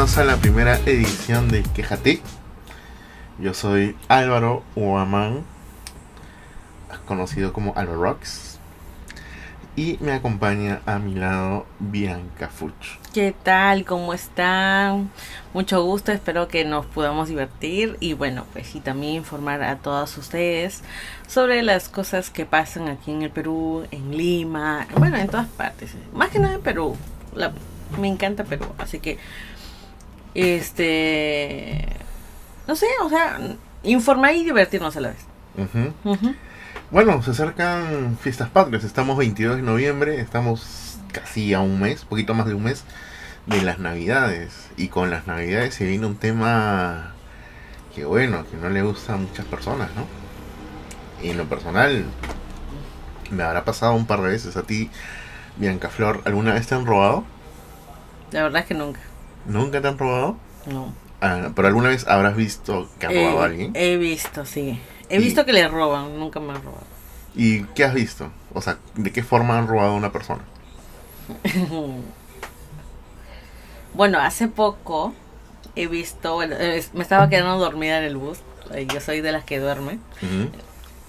Bienvenidos a la primera edición de Quejate. Yo soy Álvaro Uamán, conocido como Álvaro Rocks. Y me acompaña a mi lado Bianca Fuch. ¿Qué tal? ¿Cómo están? Mucho gusto, espero que nos podamos divertir y bueno, pues y también informar a todos ustedes sobre las cosas que pasan aquí en el Perú, en Lima, bueno, en todas partes, más que nada en Perú. La, me encanta Perú, así que este no sé, o sea, informar y divertirnos a la vez. Bueno, se acercan fiestas patrias. Estamos 22 de noviembre, estamos casi a un mes, poquito más de un mes de las navidades. Y con las navidades se viene un tema que bueno, que no le gusta a muchas personas, ¿no? Y en lo personal, me habrá pasado un par de veces a ti, Bianca Flor, ¿alguna vez te han robado? La verdad es que nunca. ¿Nunca te han robado? No. Ah, pero alguna vez habrás visto que han robado a alguien. He visto, sí. He Y- visto que le roban, nunca me han robado. ¿Y qué has visto? O sea, ¿de qué forma han robado a una persona? Bueno, hace poco he visto, bueno, eh, me estaba quedando dormida en el bus. eh, Yo soy de las que duerme. Ujú.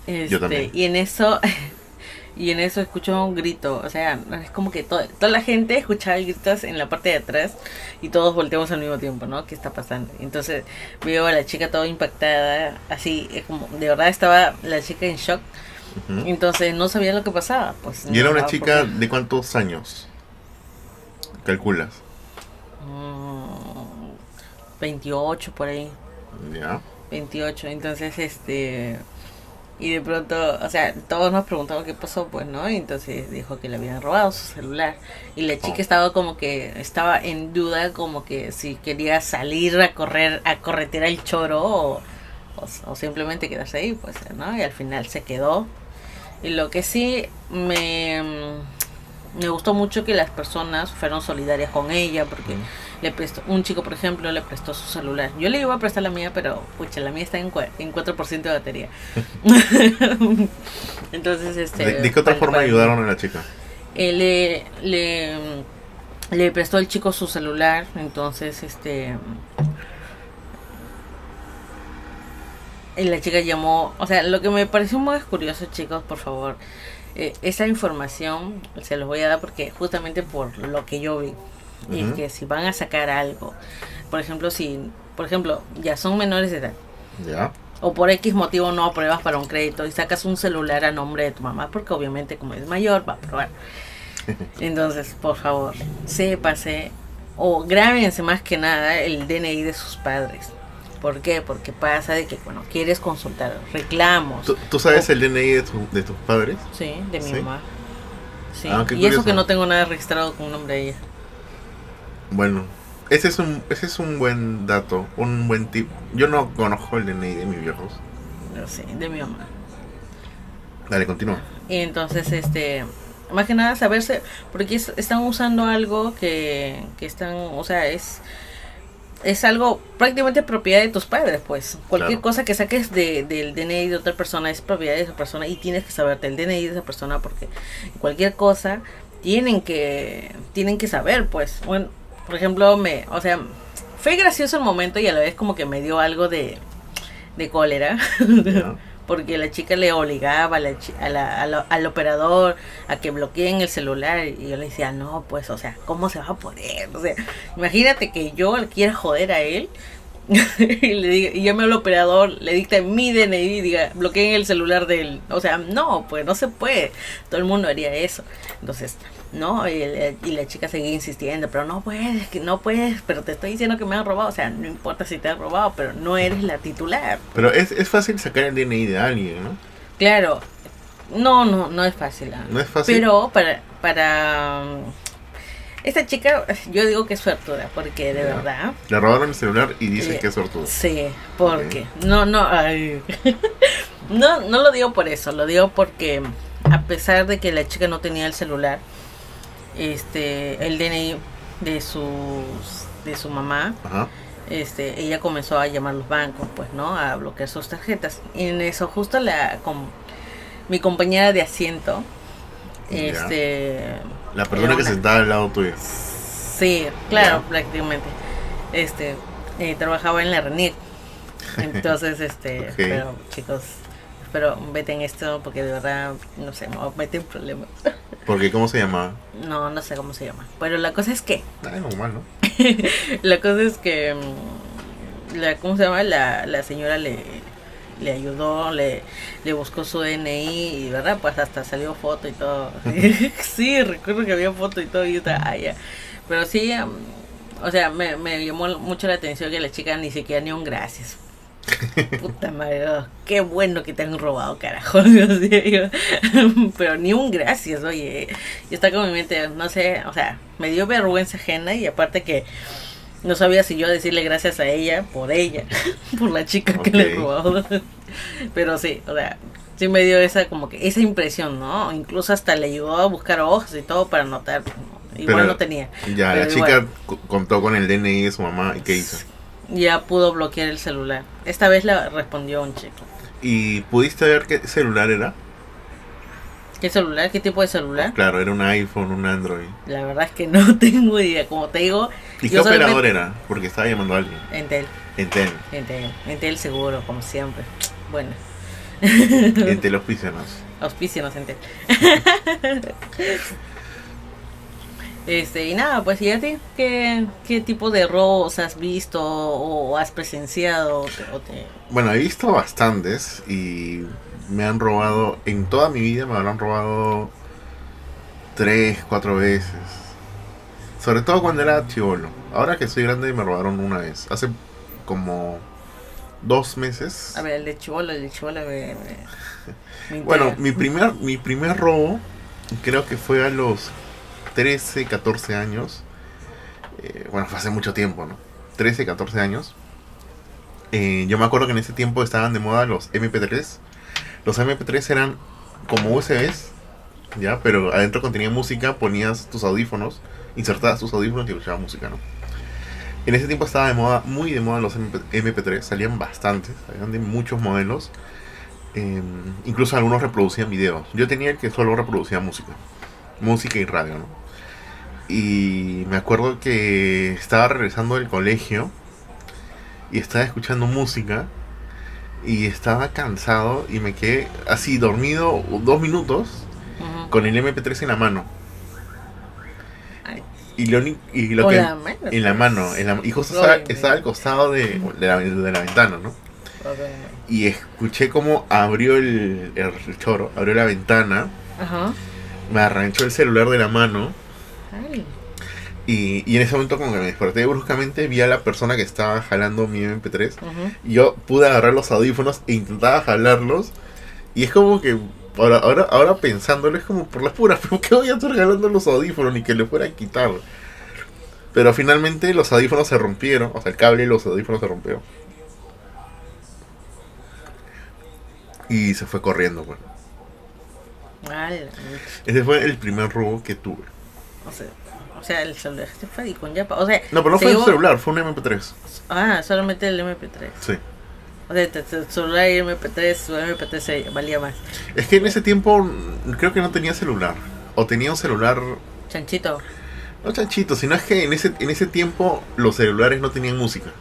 Este, también. Y en eso, y en eso escucho un grito. O sea, es como que to- toda la gente escuchaba gritos en la parte de atrás y todos volteamos al mismo tiempo, ¿no? ¿Qué está pasando? Entonces veo a la chica toda impactada, así, es como, de verdad estaba la chica en shock. Entonces no sabía lo que pasaba. Pues, ¿Y era una chica de cuántos años? ¿Calculas? Mm, 28 por ahí. Ya. 28, entonces este y de pronto, o sea, todos nos preguntaban qué pasó, pues, ¿no? Y entonces dijo que le habían robado su celular y la chica Oh. estaba como que estaba en duda como que si quería salir a correr a corretear el choro o, o, o simplemente quedarse ahí, pues, ¿no? Y al final se quedó. Y lo que sí me me gustó mucho que las personas fueron solidarias con ella porque le prestó un chico por ejemplo le prestó su celular. Yo le iba a prestar la mía pero pucha la mía está en, en 4% de batería. Entonces este ¿De, de qué otra forma ayudaron a la chica? Eh, le, le le prestó el chico su celular entonces este y la chica llamó o sea lo que me pareció muy curioso chicos por favor eh, esa información se los voy a dar porque justamente por lo que yo vi y Ujú. que si van a sacar algo por ejemplo si por ejemplo ya son menores de edad Ya. o por X motivo no apruebas para un crédito y sacas un celular a nombre de tu mamá, porque obviamente como es mayor va a aprobar. Entonces, por favor, sépase o grábense más que nada el DNI de sus padres. ¿Por qué? Porque pasa de que, bueno, quieres consultar reclamos. ¿Tú, tú sabes el DNI de, tu- de tus padres? Sí, de mi ¿Sí? mamá. Sí. Ah, y eso que no tengo nada registrado con nombre de ella. Bueno, ese es un ese es un buen dato, un buen tip. Yo no conozco el DNI de mis viejos. No sé, de mi mamá. Dale, continúa. Y entonces, este, más que nada saberse, porque es- están usando algo que, que están, o sea, es, es algo prácticamente propiedad de tus padres, pues. Cualquier Claro. cosa que saques de, del DNI de otra persona es propiedad de esa persona y tienes que saberte el DNI de esa persona porque cualquier cosa tienen que, tienen que saber, pues. Bueno, por ejemplo, me, o sea, fue gracioso el momento y a la vez como que me dio algo de, de cólera. porque la chica le obligaba a la a a al operador a que bloqueen el celular y yo le decía, no, pues, o sea, ¿cómo se va a poder? O sea, imagínate que yo le quiera joder a él y le diga, y llame al operador, le dicta mi DNI y diga, bloqueen el celular de él. O sea, no, pues no se puede. Todo el mundo haría eso. Entonces, no, y, el- y la chica seguía insistiendo, pero no puedes, que no puedes, pero te estoy diciendo que me han robado. O sea, no importa si te han robado, pero no eres la titular. Pero es, es fácil sacar el DNI de alguien, ¿no? Claro, no, no, no es fácil. No es fácil. Pero para, para um, esta chica, yo digo que es suertuda, porque de verdad, Le robaron el celular y dicen Eh, que es sortudo. sí, porque, no, no, ay. no, no lo digo por eso, lo digo porque a pesar de que la chica no tenía el celular, este, el DNI de sus, de su mamá, Ajá. este, ella comenzó a llamar a los bancos, pues, ¿no? A bloquear sus tarjetas. Y en eso justo la, com- mi compañera de asiento, Ya. este, La persona que sentaba al lado tuyo. Sí, claro, Ya. prácticamente. Este, eh, trabajaba en la RENIC. Entonces, este, pero chicos, espero veten esto porque de verdad, no sé, me voy a meter en problemas. Porque, ¿cómo se llamaba? No, no sé cómo se llama. Pero la cosa es que, Ah, es normal, ¿no? la cosa es que, mm, la, ¿cómo se llama? La, la señora le, le ayudó, le, le buscó su DNI y, ¿verdad? Pues hasta salió foto y todo. sí, recuerdo que había foto y todo y estaba, ah, ya. Pero sí, mm, o sea, me, me llamó mucho la atención que la chica ni siquiera ni un gracias. Puta madre, oh, qué bueno que te han robado, carajo. Pero ni un gracias, oye. Yo estaba con mi mente, no sé, o sea, me dio vergüenza ajena y aparte que no sabía si yo decirle gracias a ella por ella, por la chica que le robó. Pero sí, o sea, sí me dio esa como que esa impresión, ¿no? Incluso hasta le ayudó a buscar hojas y todo para anotar. Igual Pero- no tenía. Ya, la Pero chica igual. contó con el DNI de su mamá y qué hizo. Ya pudo bloquear el celular. Esta vez le respondió un chico. ¿Y pudiste ver qué celular era? ¿Qué celular? ¿Qué tipo de celular? Claro, era un iPhone, un Android. La verdad es que no tengo idea. Como te digo, ¿Y qué operador era? Porque estaba llamando a alguien. Entel, Entel. Entel, Entel seguro, como siempre. Bueno, Entel auspícianos. auspícianos Entel. Este, y nada, pues, ¿y a ti? ¿Qué, qué tipo de robos has visto o has presenciado? O te- o te- Bueno, he visto bastantes y me han robado, en toda mi vida me habrán robado tres, cuatro veces. Sobre todo cuando era chivolo. Ahora que soy grande me robaron una vez. Hace como dos meses. A ver, el de Chivolo, el de Chivolo me, me- me Bueno, mi primer, mi primer robo creo que fue a los 13, 14 años. Eh, bueno, fue hace mucho tiempo, ¿no? 13, 14 años. Eh, yo me acuerdo que en ese tiempo estaban de moda los MP3. Los MP3 eran como USBs, ¿ya? Pero adentro contenía música, ponías tus audífonos, insertabas tus audífonos y escuchabas música, ¿no? En ese tiempo estaba de moda, muy de moda los MP, MP3, salían bastantes, salían de muchos modelos. Eh, incluso algunos reproducían videos. Yo tenía el que solo reproducía música. Música y radio, ¿no? Y me acuerdo que estaba regresando del colegio y estaba escuchando música y estaba cansado y me quedé así dormido dos minutos con el MP3 en la mano. Ay, Y lo, y lo que... la mano, En la mano, en la- y justo estaba, al costado de, de la, de la ventana, ¿no? Ok. Y escuché cómo abrió el, el choro, abrió la ventana, Ajá. me arranchó el celular de la mano Ay. y, y en ese momento como que me desperté bruscamente, vi a la persona que estaba jalando mi MP3 Ujú. y yo pude agarrar los audífonos e intentaba jalarlos y es como que ahora, ahora, ahora pensándolo es como por las puras, pero ¿qué voy a estar jalando los audífonos ni que le fuera a quitar? Pero finalmente los audífonos se rompieron, o sea el cable y los audífonos se rompió. Y se fue corriendo, pues. Ala, Ese fue el primer robo que tuve. O sea, o sea, el celular este fue y con yapa. O sea, No, pero no se fue el llevó- celular, fue un MP3. Ah, solamente el MP3. Sí. O sea, el celular y el MP3, su MP3 se valía más. Es que en ese tiempo creo que no tenía celular. O tenía un celular, Chanchito. no chanchito, sino es que en ese, en ese tiempo los celulares no tenían música.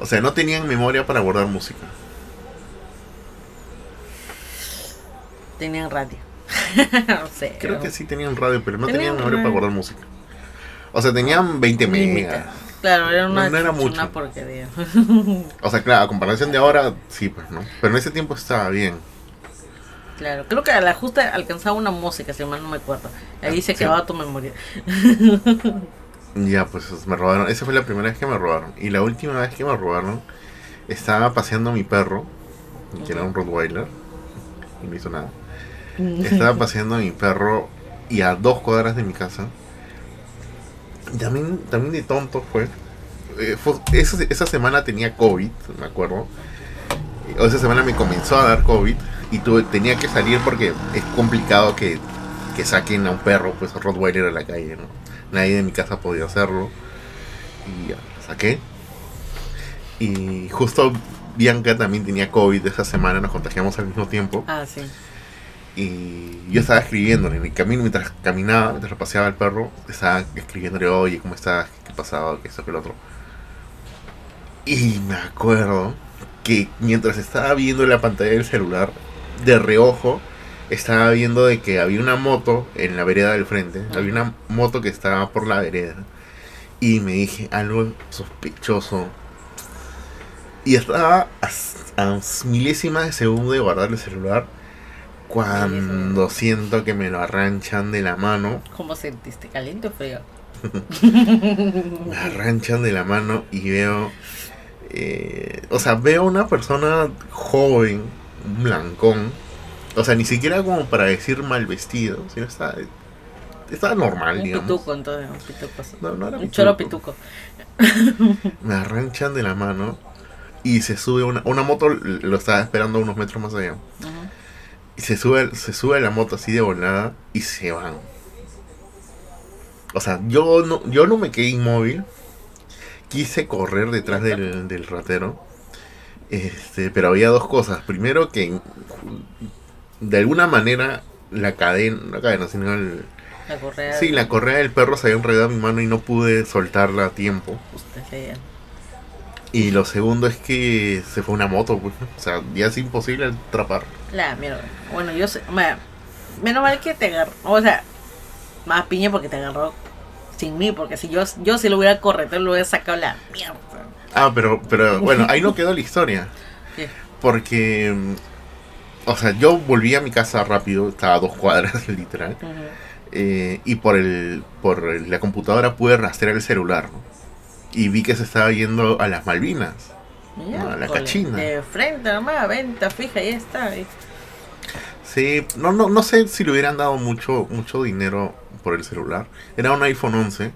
O sea, no tenían memoria para guardar música. Tenían radio. Creo que sí tenían radio, pero no Tenían tenían memoria para guardar música. O sea, tenían 20 Limita. megas. Claro, era una, No, no era una mucho. porquería. O sea, claro, a comparación de ahora, sí, pues, ¿no? Pero en ese tiempo estaba bien. claro, creo que a la justa alcanzaba una música, si mal no me acuerdo. Ahí se Sí. quedaba tu memoria. Ya, pues me robaron. Esa fue la primera vez que me robaron. Y la última vez que me robaron, estaba paseando a mi perro, que era un Rottweiler, y no hizo nada. Estaba paseando a mi perro y a dos cuadras de mi casa. También, también de tonto fue. Eh, fue- esa, esa semana tenía COVID, me acuerdo. O esa semana me comenzó a dar COVID y tuve, tenía que salir porque es complicado que, que saquen a un perro, pues a Rottweiler a la calle, ¿no? Nadie de mi casa podía hacerlo. Y ya, saqué. Y justo Bianca también tenía COVID esa semana, nos contagiamos al mismo tiempo. Ah, sí. Y yo estaba escribiéndole en el camino mientras caminaba, mientras paseaba el perro, estaba escribiéndole, oye, ¿cómo estás? ¿Qué pasado? ¿Qué esto? ¿Qué lo otro? Y me acuerdo que mientras estaba viendo en la pantalla del celular, de reojo, estaba viendo de que había una moto en la vereda del frente. Había una moto que estaba por la vereda. Y me dije algo sospechoso. Y estaba a, a de segundo de guardar el celular. Cuando siento que me lo arranchan de la mano. ¿Cómo sentiste? ¿Caliente o frío? me arranchan de la mano y veo. Eh, o sea, veo una persona joven, un blancón. O sea, ni siquiera como para decir mal vestido, sino está. Estaba normal, Un digamos. pituco, entonces, un pituco. No, no era un pituco. choro pituco. Me arranchan de la mano y se sube una, una moto, lo estaba esperando unos metros más allá. Ujú. Y se sube, se sube a la moto así de volada y se van. O sea, yo no, yo no me quedé inmóvil. Quise correr detrás del, del ratero. Este, pero había dos cosas. Primero que de alguna manera la cadena, la cadena, sino el, La correa. sí, la correa del perro se había enredado en mi mano y no pude soltarla a tiempo. Usted Y lo segundo es que se fue una moto, pues. O sea, ya es imposible atrapar. La mierda. Bueno, yo sé. me- menos mal que te agarró. O sea, más piña porque te agarró sin mí. Porque si yo, yo si lo hubiera correto, lo hubiera sacado la mierda. Ah, pero, pero bueno, ahí no quedó la historia. ¿Qué? Porque, mm, o sea, yo volví a mi casa rápido, estaba a dos cuadras literal. Eh, y por el por la computadora pude rastrear el celular. ¿no? Y vi que se estaba yendo a las Malvinas. No, la cachina. De frente nomás, venta fija, ya está. ahí. Sí, no, no, no sé si le hubieran dado mucho, mucho dinero por el celular. Era un iPhone 11.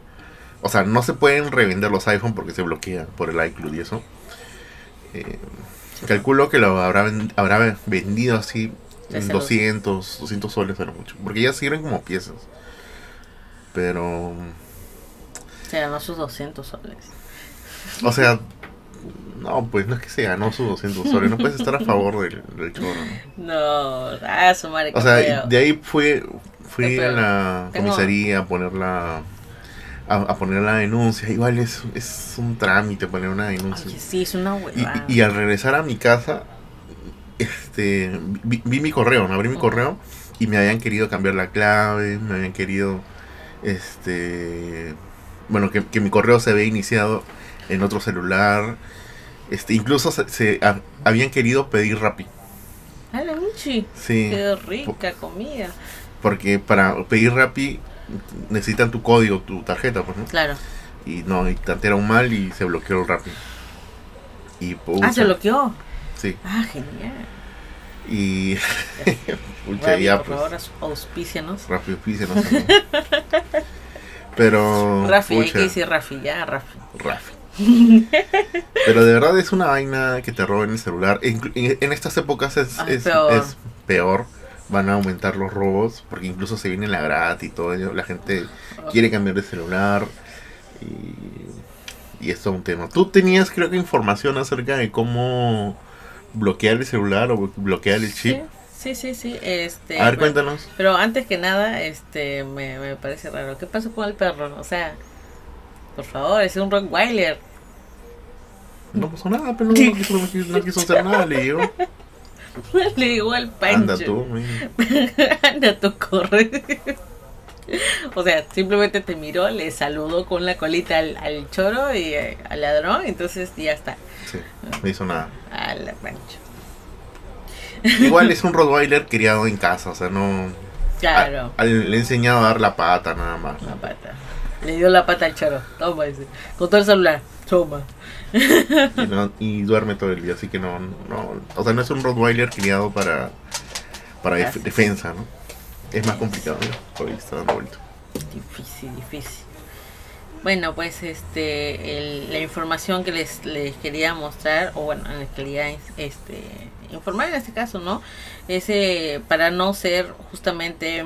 O sea, no se pueden revender los iPhone porque se bloquean por el iCloud y eso. Eh, calculo que lo habrá, habrá vendido así en celular. 200, 200 soles era mucho. Porque ya sirven como piezas. Pero, Se ganó sus 200 soles. o sea, no, pues no es que se ganó sus 200 soles. No puedes estar a favor del, del chorro. ¿no? No, ah, su madre. O sea, feo. de ahí fui, fui a la Tengo- comisaría a poner la a, a poner la denuncia. Igual es, es un trámite poner una denuncia. Oye, sí, es una huevada. y al regresar a mi casa, este vi, vi mi correo, ¿no? abrí mi correo y me habían querido cambiar la clave, me habían querido este bueno que, que mi correo se había iniciado en otro celular. Este, incluso se, se ha- habían querido pedir Rappi. La Michi. Sí. Qué rica comida. Porque para pedir Rappi necesitan tu código, tu tarjeta, pues, ¿no? Claro. Y no, y tantearon mal y se bloqueó el Rappi. Y Ah, se bloqueó. Sí. Ah, genial. Y pucha, ya por pues. favor, aus- auspícianos. Rappi auspicia, no sé, ¿no? Pero Rafi, hay que decir Rafi, ya, Rafi. Rappi. Pero de verdad es una vaina que te roben el celular. En, en- en estas épocas es, Ah, es, peor. es peor. Van a aumentar los robos porque incluso se viene la gratis y todo ello. La gente quiere cambiar de celular y, y es todo un tema. Tú tenías creo que información acerca de cómo bloquear el celular o bloquear el chip. Sí, sí, sí, sí. Este, A ver, bueno, cuéntanos. Pero antes que nada, este, me, me parece raro. ¿Qué pasó con el perro? O sea, por favor, es un Rottweiler. No pasó nada, pero no, no quiso, no quiso- no quiso hacer nada, le digo. Le digo al Pancho. Anda tú. Anda tú, corre. O sea, simplemente te miró, le saludó con la colita al, al choro y eh, al ladrón, entonces ya está. Sí, no hizo nada. A la Pancho. Igual es un Rottweiler criado en casa, o sea, no. Claro. a- le he enseñado a dar la pata nada más. La pata. Le dio la pata al choro. Toma ese. Con todo el celular. Toma. Y, no- y duerme todo el día, así que no, no. O sea, no es un Rottweiler criado para, para def- defensa, ¿no? Es más complicado, ¿no? Por ahí está dando vuelta. Difícil, difícil. Bueno, pues este el- la información que les, les quería mostrar, o bueno, les quería este informar en este caso, ¿no? Es eh, para no ser justamente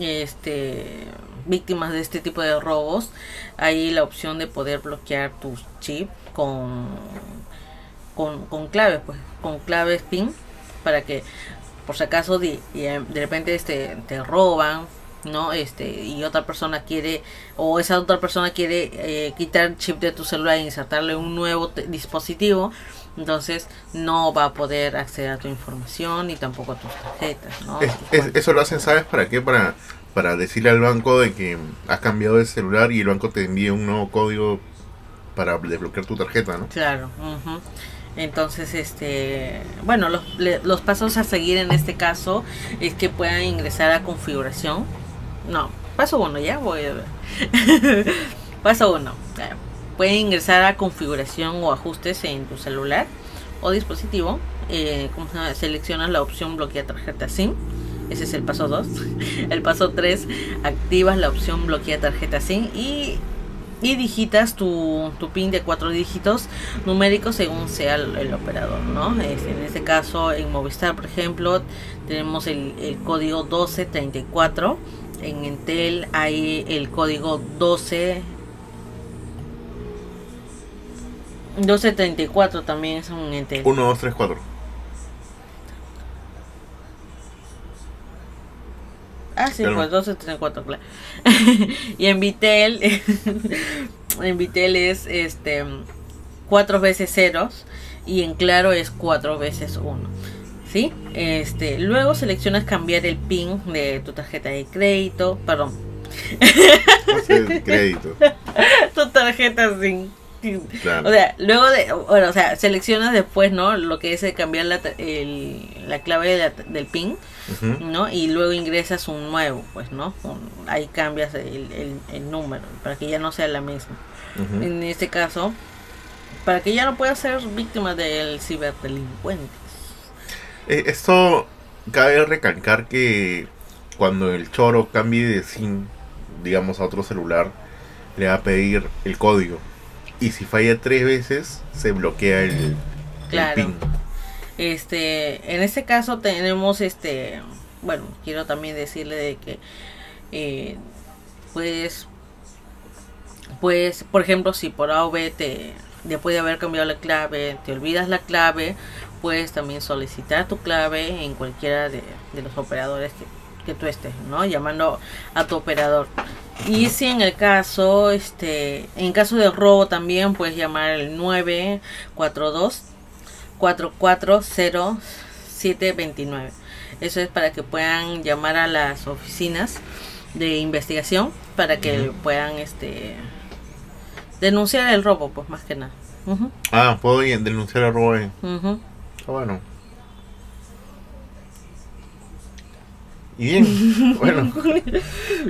este víctimas de este tipo de robos, hay la opción de poder bloquear tu chip con con, con claves, pues, con claves PIN para que por si acaso de, de repente este te roban no este y otra persona quiere o esa otra persona quiere eh, quitar el chip de tu celular e insertarle un nuevo dispositivo entonces no va a poder acceder a tu información ni tampoco a tus tarjetas ¿no? eso lo hacen sabes para qué para para decirle al banco de que has cambiado de celular y el banco te envíe un nuevo código para desbloquear tu tarjeta no claro entonces, este, bueno, los, los pasos a seguir en este caso es que puedan ingresar a configuración. No, paso uno, ya voy a ver. paso uno. Pueden ingresar a configuración o ajustes en tu celular o dispositivo. Eh, seleccionas la opción bloquear tarjeta SIM. Ese es el paso 2. El paso 3, activas la opción bloquear tarjeta SIM y y digitas tu, tu, pin de cuatro dígitos numéricos según sea el, operador, ¿no? en este caso, en Movistar, por ejemplo, tenemos el, código 1234. En Entel hay el código 12. 1234 también es un Entel. 1, 2, 3, 4. Ah, sí, pues 1234, claro. y en Vitel, en Vitel es este cuatro veces ceros y en claro es cuatro veces uno. ¿Sí? Este, luego seleccionas cambiar el PIN de tu tarjeta de crédito, perdón. crédito. tu tarjeta sin O sea, luego de, bueno, o sea, seleccionas después, ¿no? Lo que es cambiar la, el, la clave del PIN ¿no? Y luego ingresas un nuevo, pues, ¿no? ahí cambias el, el, número para que ya no sea la misma. En este caso, para que ya no pueda ser víctima del ciberdelincuente. Eh, esto cabe recalcar que cuando el choro cambie de SIM, digamos, a otro celular, le va a pedir el código. Y si falla tres veces, se bloquea el, el PIN. Este, en este caso tenemos este, bueno, quiero también decirle de que eh, pues pues por ejemplo si por A o B te después de haber cambiado la clave te olvidas la clave puedes también solicitar tu clave en cualquiera de, los operadores que, que, tú estés no llamando a tu operador y si en el caso este en caso de robo también puedes llamar al 942 440-729 Eso es para que puedan llamar a las oficinas de investigación para que puedan este denunciar el robo, pues más que nada. Ah, puedo denunciar el robo ahí. Ah, bueno. Y bien, bueno.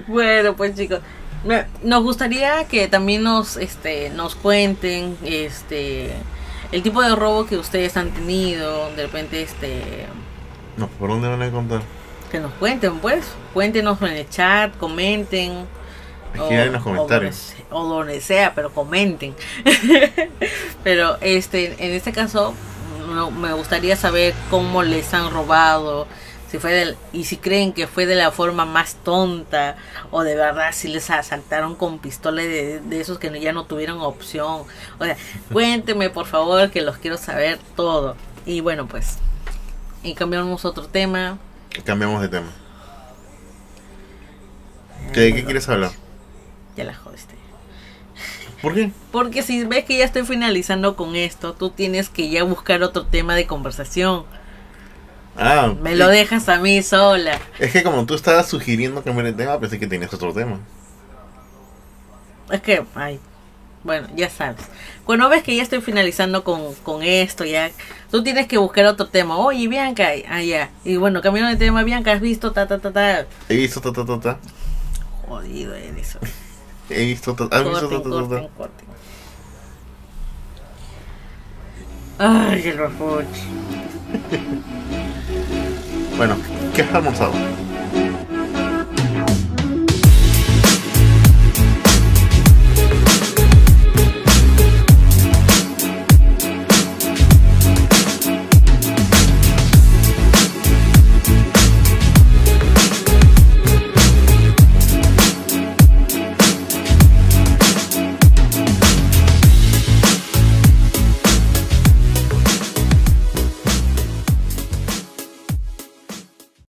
bueno, pues chicos, nos gustaría que también nos este nos cuenten este el tipo de robo que ustedes han tenido, de repente este... No, ¿por dónde van a contar? Que nos cuenten, pues. Cuéntenos en el chat, comenten. Aquí hay los comentarios. O donde, sea, pero comenten. pero este, en este caso, me gustaría saber cómo les han robado si fue y si creen que fue de la forma más tonta o de verdad si les asaltaron con pistola de, esos que ya no tuvieron opción. O sea, cuéntenme por favor que los quiero saber todo. Y bueno, pues, y cambiamos otro tema. Cambiamos de tema. ¿De qué quieres hablar? Ya la jodiste. ¿Por qué? Porque si ves que ya estoy finalizando con esto, tú tienes que ya buscar otro tema de conversación. Ah, me lo dejas a mí sola. Es que como tú estabas sugiriendo cambiar el tema, pensé que tenías otro tema. Es que, ay, bueno, ya sabes. Cuando ves que ya estoy finalizando con, con esto, ya, tú tienes que buscar otro tema. Oye, Bianca, ah, ya. Y bueno, cambiando de tema, Bianca, ¿has visto ta, ta, ta, ta? He visto ta, ta, ta, ta. Jodido eres. He visto ta, ¿has visto ta, ta, ta? Ay, el bajoche. Bueno, ¿qué has almorzado?